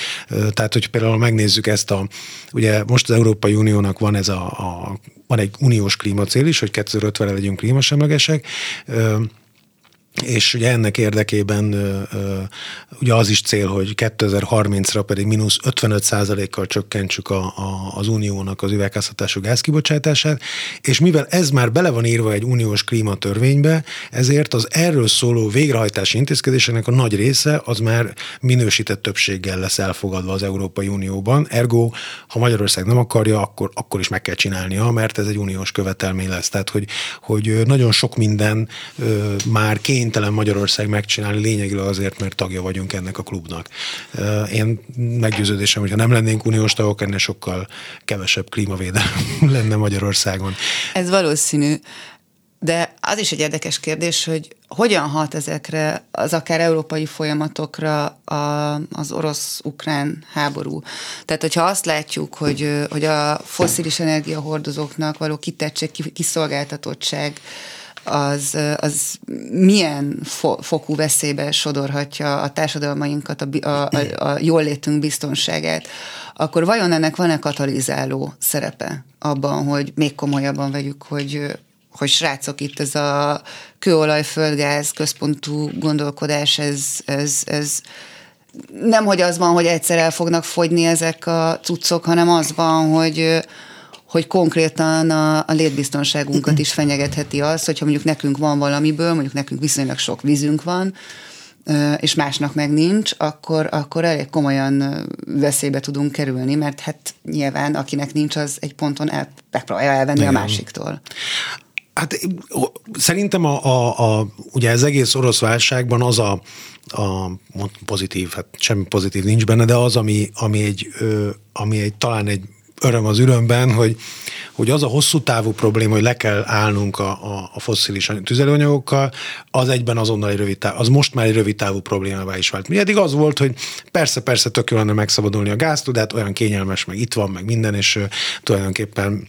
Tehát, hogy például megnézzük ezt a, ugye most az Európai Uniónak van ez a, a van egy uniós klímacél is, hogy 2050-re legyünk klímasemlegesek, és ugye ennek érdekében ugye az is cél, hogy 2030-ra pedig mínusz 55 kal csökkentsük a, a, az uniónak az üvegházhatású gázkibocsátását, és mivel ez már bele van írva egy uniós klímatörvénybe, ezért az erről szóló végrehajtási intézkedéseknek a nagy része az már minősített többséggel lesz elfogadva az Európai Unióban, ergo, ha Magyarország nem akarja, akkor, akkor is meg kell csinálnia, mert ez egy uniós követelmény lesz. Tehát, hogy, hogy nagyon sok minden már kény kénytelen Magyarország megcsinálni lényegileg azért, mert tagja vagyunk ennek a klubnak. Én meggyőződésem, hogyha nem lennénk uniós tagok, ennél sokkal kevesebb klímavédelem lenne Magyarországon.
Ez valószínű. De az is egy érdekes kérdés, hogy hogyan hat ezekre az akár európai folyamatokra a, az orosz-ukrán háború. Tehát, hogyha azt látjuk, hogy, hogy a foszilis energiahordozóknak való kitettség, kiszolgáltatottság az, az milyen fo- fokú veszélybe sodorhatja a társadalmainkat, a, a, a, a jólétünk biztonságát, akkor vajon ennek van-e katalizáló szerepe abban, hogy még komolyabban vegyük, hogy hogy srácok, itt ez a kőolaj, földgáz központú gondolkodás, ez, ez, ez nem, hogy az van, hogy egyszer el fognak fogyni ezek a cuccok, hanem az van, hogy, hogy konkrétan a, a létbiztonságunkat is fenyegetheti az, hogyha mondjuk nekünk van valamiből, mondjuk nekünk viszonylag sok vízünk van, és másnak meg nincs, akkor, akkor elég komolyan veszélybe tudunk kerülni, mert hát nyilván akinek nincs, az egy ponton el, megpróbálja elvenni Igen. a másiktól.
Hát szerintem a, a, a, ugye az egész orosz válságban az a, a pozitív, hát semmi pozitív nincs benne, de az, ami, ami, egy, ami egy talán egy öröm az ürömben, hogy, hogy az a hosszú távú probléma, hogy le kell állnunk a, a, a fosszilis tüzelőanyagokkal, az egyben azonnal egy rövid táv, az most már egy rövid távú problémává is vált. Mi eddig az volt, hogy persze, persze tök jó lenne megszabadulni a gáztól, de hát olyan kényelmes, meg itt van, meg minden, és tulajdonképpen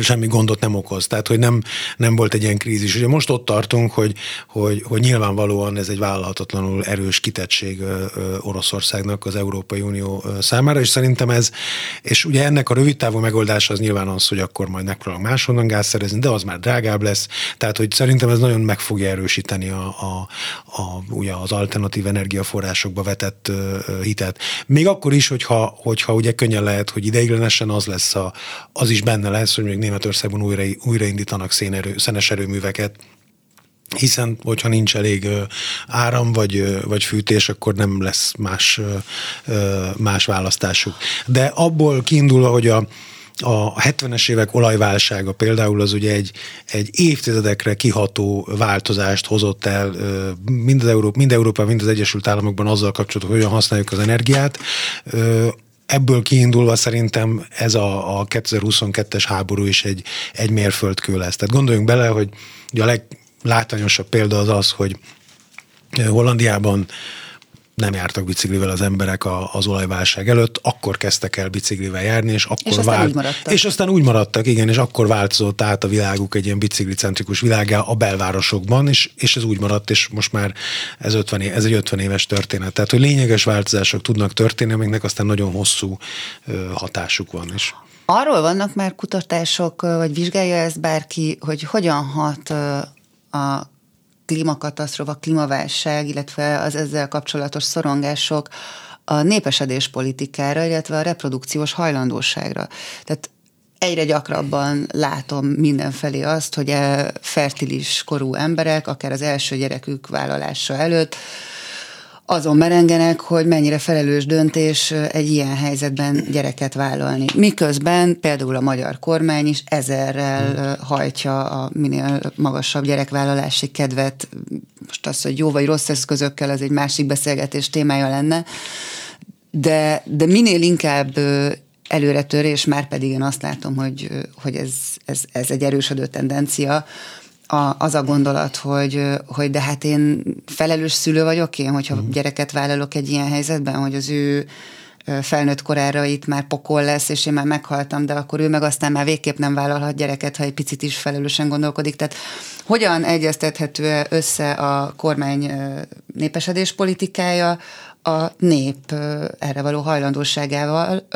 semmi gondot nem okoz. Tehát, hogy nem, nem volt egy ilyen krízis. Ugye most ott tartunk, hogy, hogy, hogy nyilvánvalóan ez egy vállalhatatlanul erős kitettség Oroszországnak az Európai Unió számára, és szerintem ez, és ugye ennek a rövid távú megoldása az nyilván az, hogy akkor majd megpróbálunk máshonnan gáz szerezni, de az már drágább lesz. Tehát, hogy szerintem ez nagyon meg fogja erősíteni a, a, a, ugye az alternatív energiaforrásokba vetett hitet. Még akkor is, hogyha, hogyha ugye könnyen lehet, hogy ideiglenesen az lesz, a, az is benne lesz, hogy még Németországban újra, újraindítanak szénerő, szenes erőműveket, hiszen hogyha nincs elég áram vagy, vagy fűtés, akkor nem lesz más, más választásuk. De abból kiindulva, hogy a, a 70-es évek olajválsága például az ugye egy, egy évtizedekre kiható változást hozott el mind, az Európa, mind Európa, mind az Egyesült Államokban azzal kapcsolatban, hogy hogyan használjuk az energiát ebből kiindulva szerintem ez a, a 2022-es háború is egy, egy mérföldkő lesz. Tehát gondoljunk bele, hogy a leglátványosabb példa az az, hogy Hollandiában nem jártak biciklivel az emberek az olajválság előtt, akkor kezdtek el biciklivel járni, és akkor
és aztán, vált, úgy maradtak.
és aztán úgy maradtak, igen, és akkor változott át a világuk egy ilyen biciklicentrikus világá a belvárosokban, és, és ez úgy maradt, és most már ez, 50 év, ez egy 50 éves történet. Tehát, hogy lényeges változások tudnak történni, amiknek aztán nagyon hosszú hatásuk van is.
Arról vannak már kutatások, vagy vizsgálja ezt bárki, hogy hogyan hat a klímakatasztrófa, klímaválság, illetve az ezzel kapcsolatos szorongások a népesedés politikára, illetve a reprodukciós hajlandóságra. Tehát egyre gyakrabban látom mindenfelé azt, hogy a fertilis korú emberek, akár az első gyerekük vállalása előtt, azon merengenek, hogy mennyire felelős döntés egy ilyen helyzetben gyereket vállalni. Miközben például a magyar kormány is ezerrel hmm. hajtja a minél magasabb gyerekvállalási kedvet. Most az, hogy jó vagy rossz eszközökkel, az egy másik beszélgetés témája lenne. De, de minél inkább előretörés, már pedig én azt látom, hogy, hogy ez, ez, ez egy erősödő tendencia, a, az a gondolat, hogy, hogy de hát én felelős szülő vagyok én, hogyha uh-huh. gyereket vállalok egy ilyen helyzetben, hogy az ő felnőtt korára itt már pokol lesz, és én már meghaltam, de akkor ő meg aztán már végképp nem vállalhat gyereket, ha egy picit is felelősen gondolkodik. Tehát hogyan egyeztethető össze a kormány népesedés politikája a nép erre való hajlandóságával,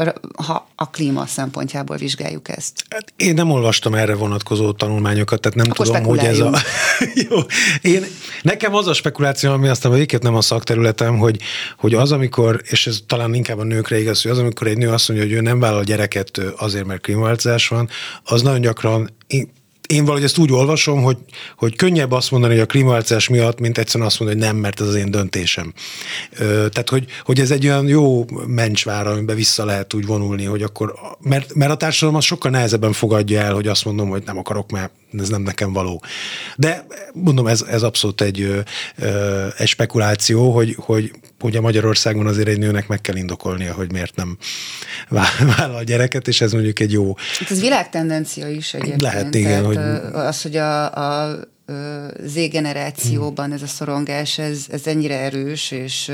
ha a klíma szempontjából vizsgáljuk ezt?
Hát én nem olvastam erre vonatkozó tanulmányokat, tehát nem Akkor tudom, hogy ez a... Jó, én, nekem az a spekuláció, ami aztán egyébként nem a szakterületem, hogy, hogy az, amikor, és ez talán inkább a nőkre igaz, hogy az, amikor egy nő azt mondja, hogy ő nem vállal gyereket azért, mert klímaváltozás van, az nagyon gyakran én valahogy ezt úgy olvasom, hogy, hogy könnyebb azt mondani, hogy a klímaváltozás miatt, mint egyszerűen azt mondani, hogy nem, mert ez az én döntésem. Tehát, hogy, hogy ez egy olyan jó mencsvár, amiben vissza lehet úgy vonulni, hogy akkor, mert, mert a társadalom az sokkal nehezebben fogadja el, hogy azt mondom, hogy nem akarok, mert ez nem nekem való. De mondom, ez, ez abszolút egy, egy spekuláció, hogy, hogy, a Magyarországon azért egy nőnek meg kell indokolnia, hogy miért nem vállal a gyereket, és ez mondjuk egy jó...
Itt ez világtendencia is egyébként.
Lehet, igen. hogy...
Az, hogy a, a Z-generációban ez a szorongás, ez, ez ennyire erős, és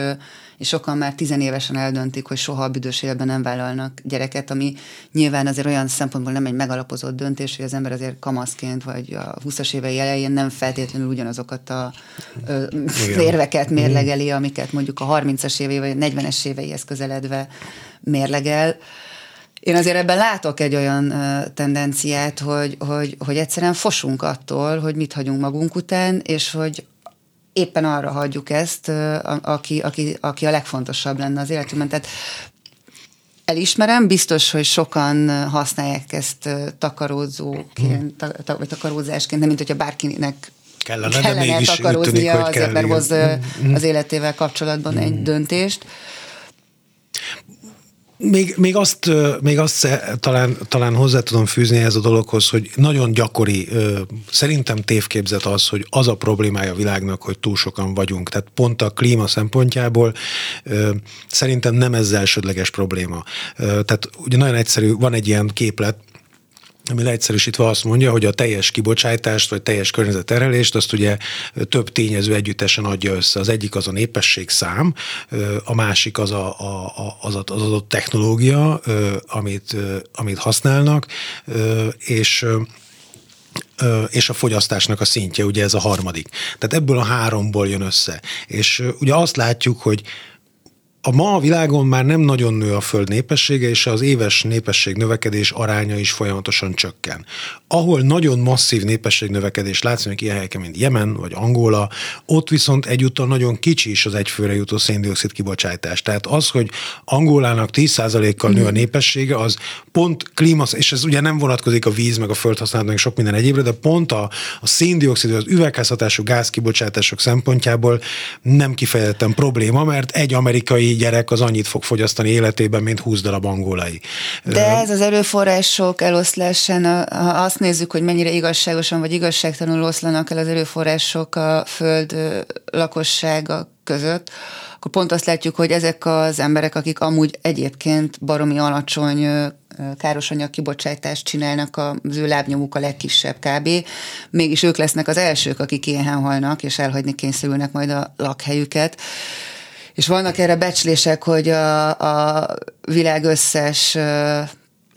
és sokan már tizenévesen eldöntik, hogy soha a büdös életben nem vállalnak gyereket, ami nyilván azért olyan szempontból nem egy megalapozott döntés, hogy az ember azért kamaszként vagy a 20-as évei elején nem feltétlenül ugyanazokat a érveket mérlegeli, amiket mondjuk a 30-as évei vagy a 40-es éveihez közeledve mérlegel. Én azért ebben látok egy olyan tendenciát, hogy, hogy, hogy egyszerűen fosunk attól, hogy mit hagyunk magunk után, és hogy éppen arra hagyjuk ezt, aki, aki, aki a legfontosabb lenne az életünkben. Tehát elismerem, biztos, hogy sokan használják ezt takarózóként, ta, vagy takarózásként, nem mint hogyha bárkinek
kellene, kellene de mégis takaróznia tűnik,
azért, kell, mert hoz az életével kapcsolatban egy döntést.
Még, még, azt, még azt talán, talán hozzá tudom fűzni ez a dologhoz, hogy nagyon gyakori, szerintem tévképzet az, hogy az a problémája a világnak, hogy túl sokan vagyunk. Tehát pont a klíma szempontjából szerintem nem ez elsődleges probléma. Tehát ugye nagyon egyszerű, van egy ilyen képlet, ami leegyszerűsítve azt mondja, hogy a teljes kibocsátást, vagy teljes környezetterelést, azt ugye több tényező együttesen adja össze. Az egyik az a népesség szám, a másik az a, a, az, az adott technológia, amit, amit használnak, és és a fogyasztásnak a szintje, ugye ez a harmadik. Tehát ebből a háromból jön össze. És ugye azt látjuk, hogy a ma a világon már nem nagyon nő a föld népessége, és az éves népesség növekedés aránya is folyamatosan csökken. Ahol nagyon masszív népesség növekedés látsz, mondjuk ilyen helyeken, mint Jemen vagy Angola, ott viszont egyúttal nagyon kicsi is az egyfőre jutó széndiokszid kibocsátás. Tehát az, hogy Angolának 10%-kal nő a mhm. népessége, az pont klíma, és ez ugye nem vonatkozik a víz, meg a földhasználat, meg sok minden egyébre, de pont a, a széndiokszid, az üvegházhatású gázkibocsátások szempontjából nem kifejezetten probléma, mert egy amerikai gyerek az annyit fog fogyasztani életében, mint 20 darab angolai.
De ez az erőforrások eloszlásán, ha azt nézzük, hogy mennyire igazságosan vagy igazságtalanul oszlanak el az erőforrások a föld lakossága között, akkor pont azt látjuk, hogy ezek az emberek, akik amúgy egyébként baromi alacsony károsanyag kibocsátást csinálnak, az ő lábnyomuk a legkisebb kb. Mégis ők lesznek az elsők, akik éhen halnak, és elhagyni kényszerülnek majd a lakhelyüket. És vannak erre becslések, hogy a, a világ összes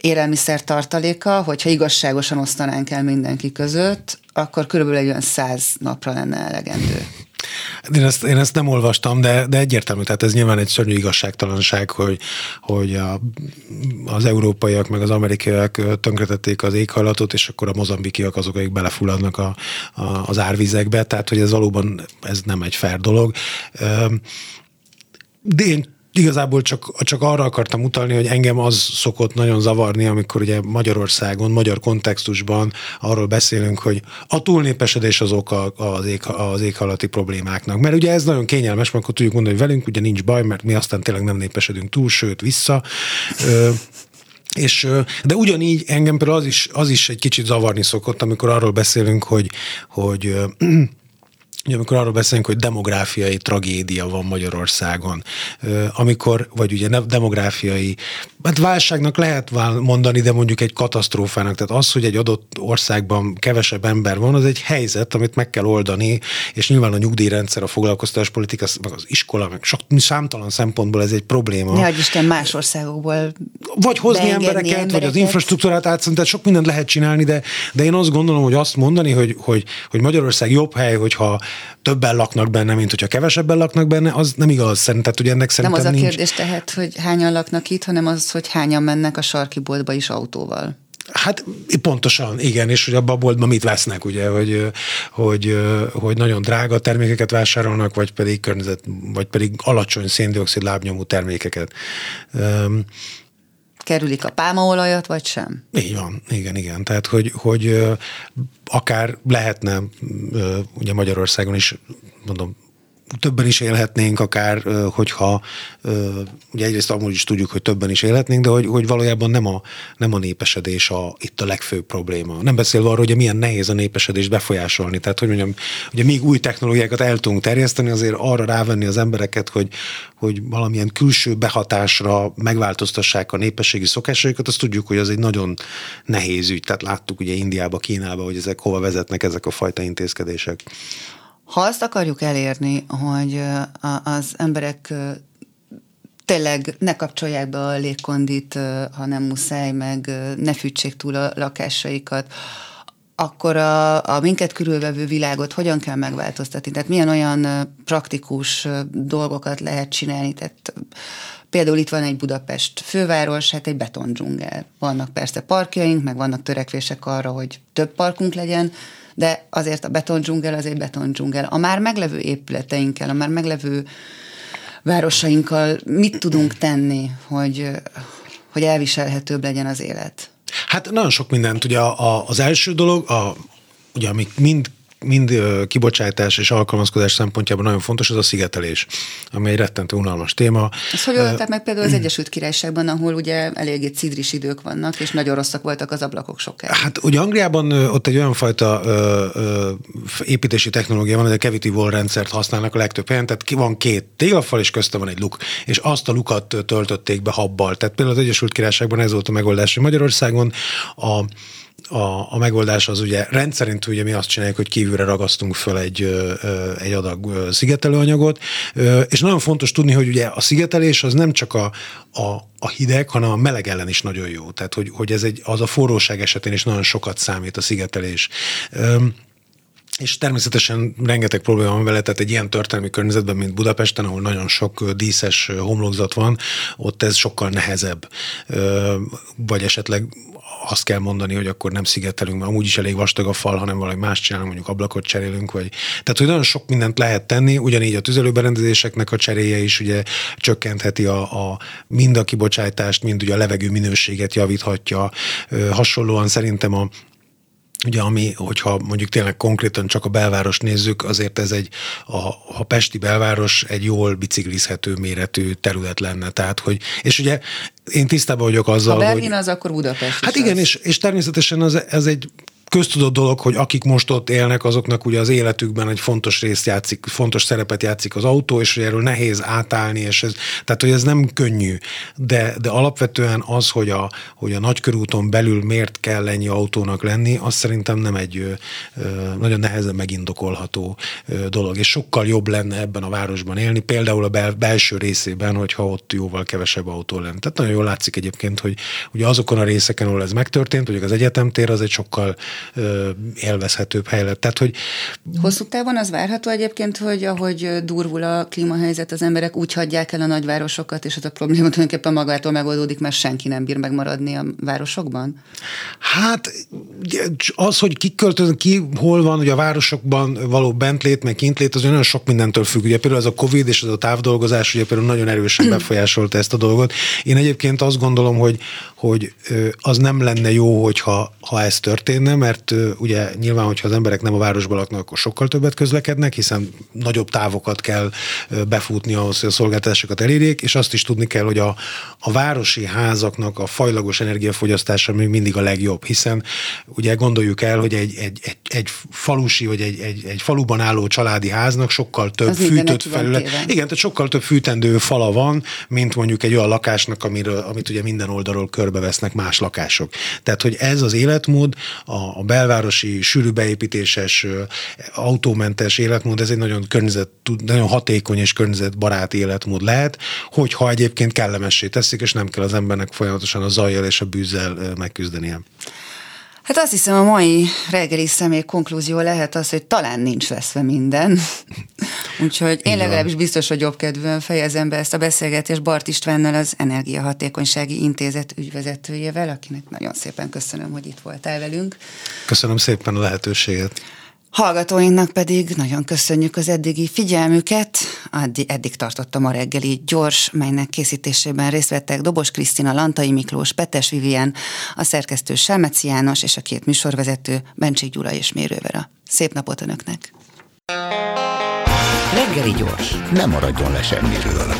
élelmiszer tartaléka, hogyha igazságosan osztanánk el mindenki között, akkor körülbelül egy olyan száz napra lenne elegendő.
Én ezt, én ezt nem olvastam, de, de egyértelmű, tehát ez nyilván egy szörnyű igazságtalanság, hogy, hogy a, az európaiak meg az amerikaiak tönkretették az éghajlatot, és akkor a mozambikiak azok, akik belefulladnak a, a, az árvizekbe, tehát hogy ez valóban ez nem egy fair dolog. De én igazából csak, csak arra akartam utalni, hogy engem az szokott nagyon zavarni, amikor ugye Magyarországon, magyar kontextusban arról beszélünk, hogy a túlnépesedés az oka az, ég, az éghajlati problémáknak. Mert ugye ez nagyon kényelmes, mert akkor tudjuk mondani, hogy velünk ugye nincs baj, mert mi aztán tényleg nem népesedünk túl, sőt vissza. Ö, és, de ugyanígy engem például az is, az is egy kicsit zavarni szokott, amikor arról beszélünk, hogy, hogy Ugye, amikor arról beszélünk, hogy demográfiai tragédia van Magyarországon, amikor, vagy ugye demográfiai, hát válságnak lehet mondani, de mondjuk egy katasztrófának. Tehát az, hogy egy adott országban kevesebb ember van, az egy helyzet, amit meg kell oldani, és nyilván a nyugdíjrendszer, a foglalkoztatás politika, meg az iskola, meg sok, számtalan szempontból ez egy probléma.
Ne, Isten más országokból
Vagy hozni embereket, embereket, vagy az infrastruktúrát átszani, tehát sok mindent lehet csinálni, de, de én azt gondolom, hogy azt mondani, hogy, hogy, hogy Magyarország jobb hely, hogyha többen laknak benne, mint hogyha kevesebben laknak benne, az nem igaz. Szerinted, hogy ennek szerintem
Nem az
a
nincs... kérdés tehát, hogy hányan laknak itt, hanem az, hogy hányan mennek a sarki boltba is autóval.
Hát pontosan, igen, és hogy abban a boltban mit vesznek, ugye, hogy, hogy, hogy nagyon drága termékeket vásárolnak, vagy pedig környezet, vagy pedig alacsony széndiokszid lábnyomú termékeket
kerülik a pálmaolajat, vagy sem?
Így van, igen, igen. Tehát, hogy, hogy akár lehetne ugye Magyarországon is, mondom, többen is élhetnénk, akár hogyha, ugye egyrészt amúgy is tudjuk, hogy többen is élhetnénk, de hogy, hogy valójában nem a, nem a népesedés a, itt a legfőbb probléma. Nem beszélve arról, hogy milyen nehéz a népesedést befolyásolni. Tehát, hogy mondjam, ugye még új technológiákat el tudunk terjeszteni, azért arra rávenni az embereket, hogy, hogy valamilyen külső behatásra megváltoztassák a népességi szokásaikat, azt tudjuk, hogy az egy nagyon nehéz ügy. Tehát láttuk ugye Indiába, Kínába, hogy ezek hova vezetnek ezek a fajta intézkedések.
Ha azt akarjuk elérni, hogy az emberek tényleg ne kapcsolják be a légkondit, ha nem muszáj, meg ne fűtsék túl a lakásaikat, akkor a, a minket körülvevő világot hogyan kell megváltoztatni? Tehát milyen olyan praktikus dolgokat lehet csinálni? Tehát Például itt van egy Budapest főváros, hát egy betondzsungel. Vannak persze parkjaink, meg vannak törekvések arra, hogy több parkunk legyen, de azért a betondzsungel az egy betondzsungel. A már meglevő épületeinkkel, a már meglevő városainkkal mit tudunk tenni, hogy, hogy elviselhetőbb legyen az élet?
Hát nagyon sok mindent. Ugye az első dolog, a, ugye amik mind mind kibocsátás és alkalmazkodás szempontjából nagyon fontos, az a szigetelés, ami egy rettentő unalmas téma.
Ezt hogy oldották meg például az Egyesült Királyságban, ahol ugye eléggé cidris idők vannak, és nagyon rosszak voltak az ablakok sokáig?
Hát ugye Angliában ott egy olyan fajta ö, ö, építési technológia van, hogy a cavity wall rendszert használnak a legtöbb helyen, tehát van két téglafal, és közte van egy luk, és azt a lukat töltötték be habbal. Tehát például az Egyesült Királyságban ez volt a megoldás. Magyarországon a a, a megoldás az ugye rendszerint ugye mi azt csináljuk, hogy kívülre ragasztunk föl egy, egy adag szigetelőanyagot, és nagyon fontos tudni, hogy ugye a szigetelés az nem csak a, a, a hideg, hanem a meleg ellen is nagyon jó. Tehát, hogy, hogy ez egy, az a forróság esetén is nagyon sokat számít a szigetelés. És természetesen rengeteg probléma van vele, tehát egy ilyen történelmi környezetben, mint Budapesten, ahol nagyon sok díszes homlokzat van, ott ez sokkal nehezebb. Vagy esetleg azt kell mondani, hogy akkor nem szigetelünk, mert amúgy is elég vastag a fal, hanem valami más csinálunk, mondjuk ablakot cserélünk, vagy... Tehát, hogy nagyon sok mindent lehet tenni, ugyanígy a tüzelőberendezéseknek a cseréje is ugye csökkentheti a, a mind a kibocsátást, mind ugye a levegő minőséget javíthatja. Hasonlóan szerintem a Ugye, ami, hogyha mondjuk tényleg konkrétan csak a belváros nézzük, azért ez egy, a, a Pesti belváros egy jól biciklizhető méretű terület lenne. Tehát, hogy, és ugye én tisztában vagyok azzal,
Ha Berlin hogy, az, akkor Budapest
Hát igen, és, és természetesen az, ez egy köztudott dolog, hogy akik most ott élnek, azoknak ugye az életükben egy fontos részt játszik, fontos szerepet játszik az autó, és hogy erről nehéz átállni, és ez, tehát hogy ez nem könnyű, de, de alapvetően az, hogy a, hogy a nagykörúton belül miért kell ennyi autónak lenni, az szerintem nem egy nagyon nehezen megindokolható dolog, és sokkal jobb lenne ebben a városban élni, például a bel, belső részében, hogyha ott jóval kevesebb autó lenne. Tehát nagyon jól látszik egyébként, hogy ugye azokon a részeken, ahol ez megtörtént, hogy az egyetemtér az egy sokkal élvezhetőbb hely lett. Tehát, hogy
Hosszú távon az várható egyébként, hogy ahogy durvul a klímahelyzet, az emberek úgy hagyják el a nagyvárosokat, és az a probléma tulajdonképpen magától megoldódik, mert senki nem bír megmaradni a városokban?
Hát az, hogy ki költöz, ki hol van, hogy a városokban való bentlét, meg kintlét, az nagyon sok mindentől függ. Ugye például ez a Covid és ez a távdolgozás ugye például nagyon erősen befolyásolta ezt a dolgot. Én egyébként azt gondolom, hogy, hogy az nem lenne jó, hogyha ha ez történne, mert ugye nyilván, hogyha az emberek nem a városban laknak, akkor sokkal többet közlekednek, hiszen nagyobb távokat kell befutni ahhoz, hogy a szolgáltatásokat elérjék, és azt is tudni kell, hogy a, a városi házaknak a fajlagos energiafogyasztása még mindig a legjobb, hiszen ugye gondoljuk el, hogy egy, egy, egy, egy falusi vagy egy, egy, egy faluban álló családi háznak sokkal több az fűtött felület. Igen, tehát sokkal több fűtendő fala van, mint mondjuk egy olyan lakásnak, amiről, amit ugye minden oldalról körbevesznek más lakások. Tehát, hogy ez az életmód, a, a belvárosi sűrű beépítéses autómentes életmód, ez egy nagyon környezet, nagyon hatékony és környezetbarát életmód lehet, hogyha egyébként kellemessé teszik, és nem kell az embernek folyamatosan a zajjal és a bűzzel megküzdenie.
Hát azt hiszem a mai reggeli személy konklúzió lehet az, hogy talán nincs veszve minden. Úgyhogy én legalábbis biztos, hogy jobb kedvűen fejezem be ezt a beszélgetést Bart Istvánnal, az Energiahatékonysági Intézet ügyvezetőjével, akinek nagyon szépen köszönöm, hogy itt voltál velünk.
Köszönöm szépen a lehetőséget.
Hallgatóinknak pedig nagyon köszönjük az eddigi figyelmüket. Addig, eddig tartottam a reggeli gyors, melynek készítésében részt vettek Dobos Krisztina, Lantai Miklós, Petes Vivien, a szerkesztő Selmeci János és a két műsorvezető Bencsik Gyula és Mérővera. Szép napot Önöknek!
Reggeli gyors, nem maradjon le semmiről.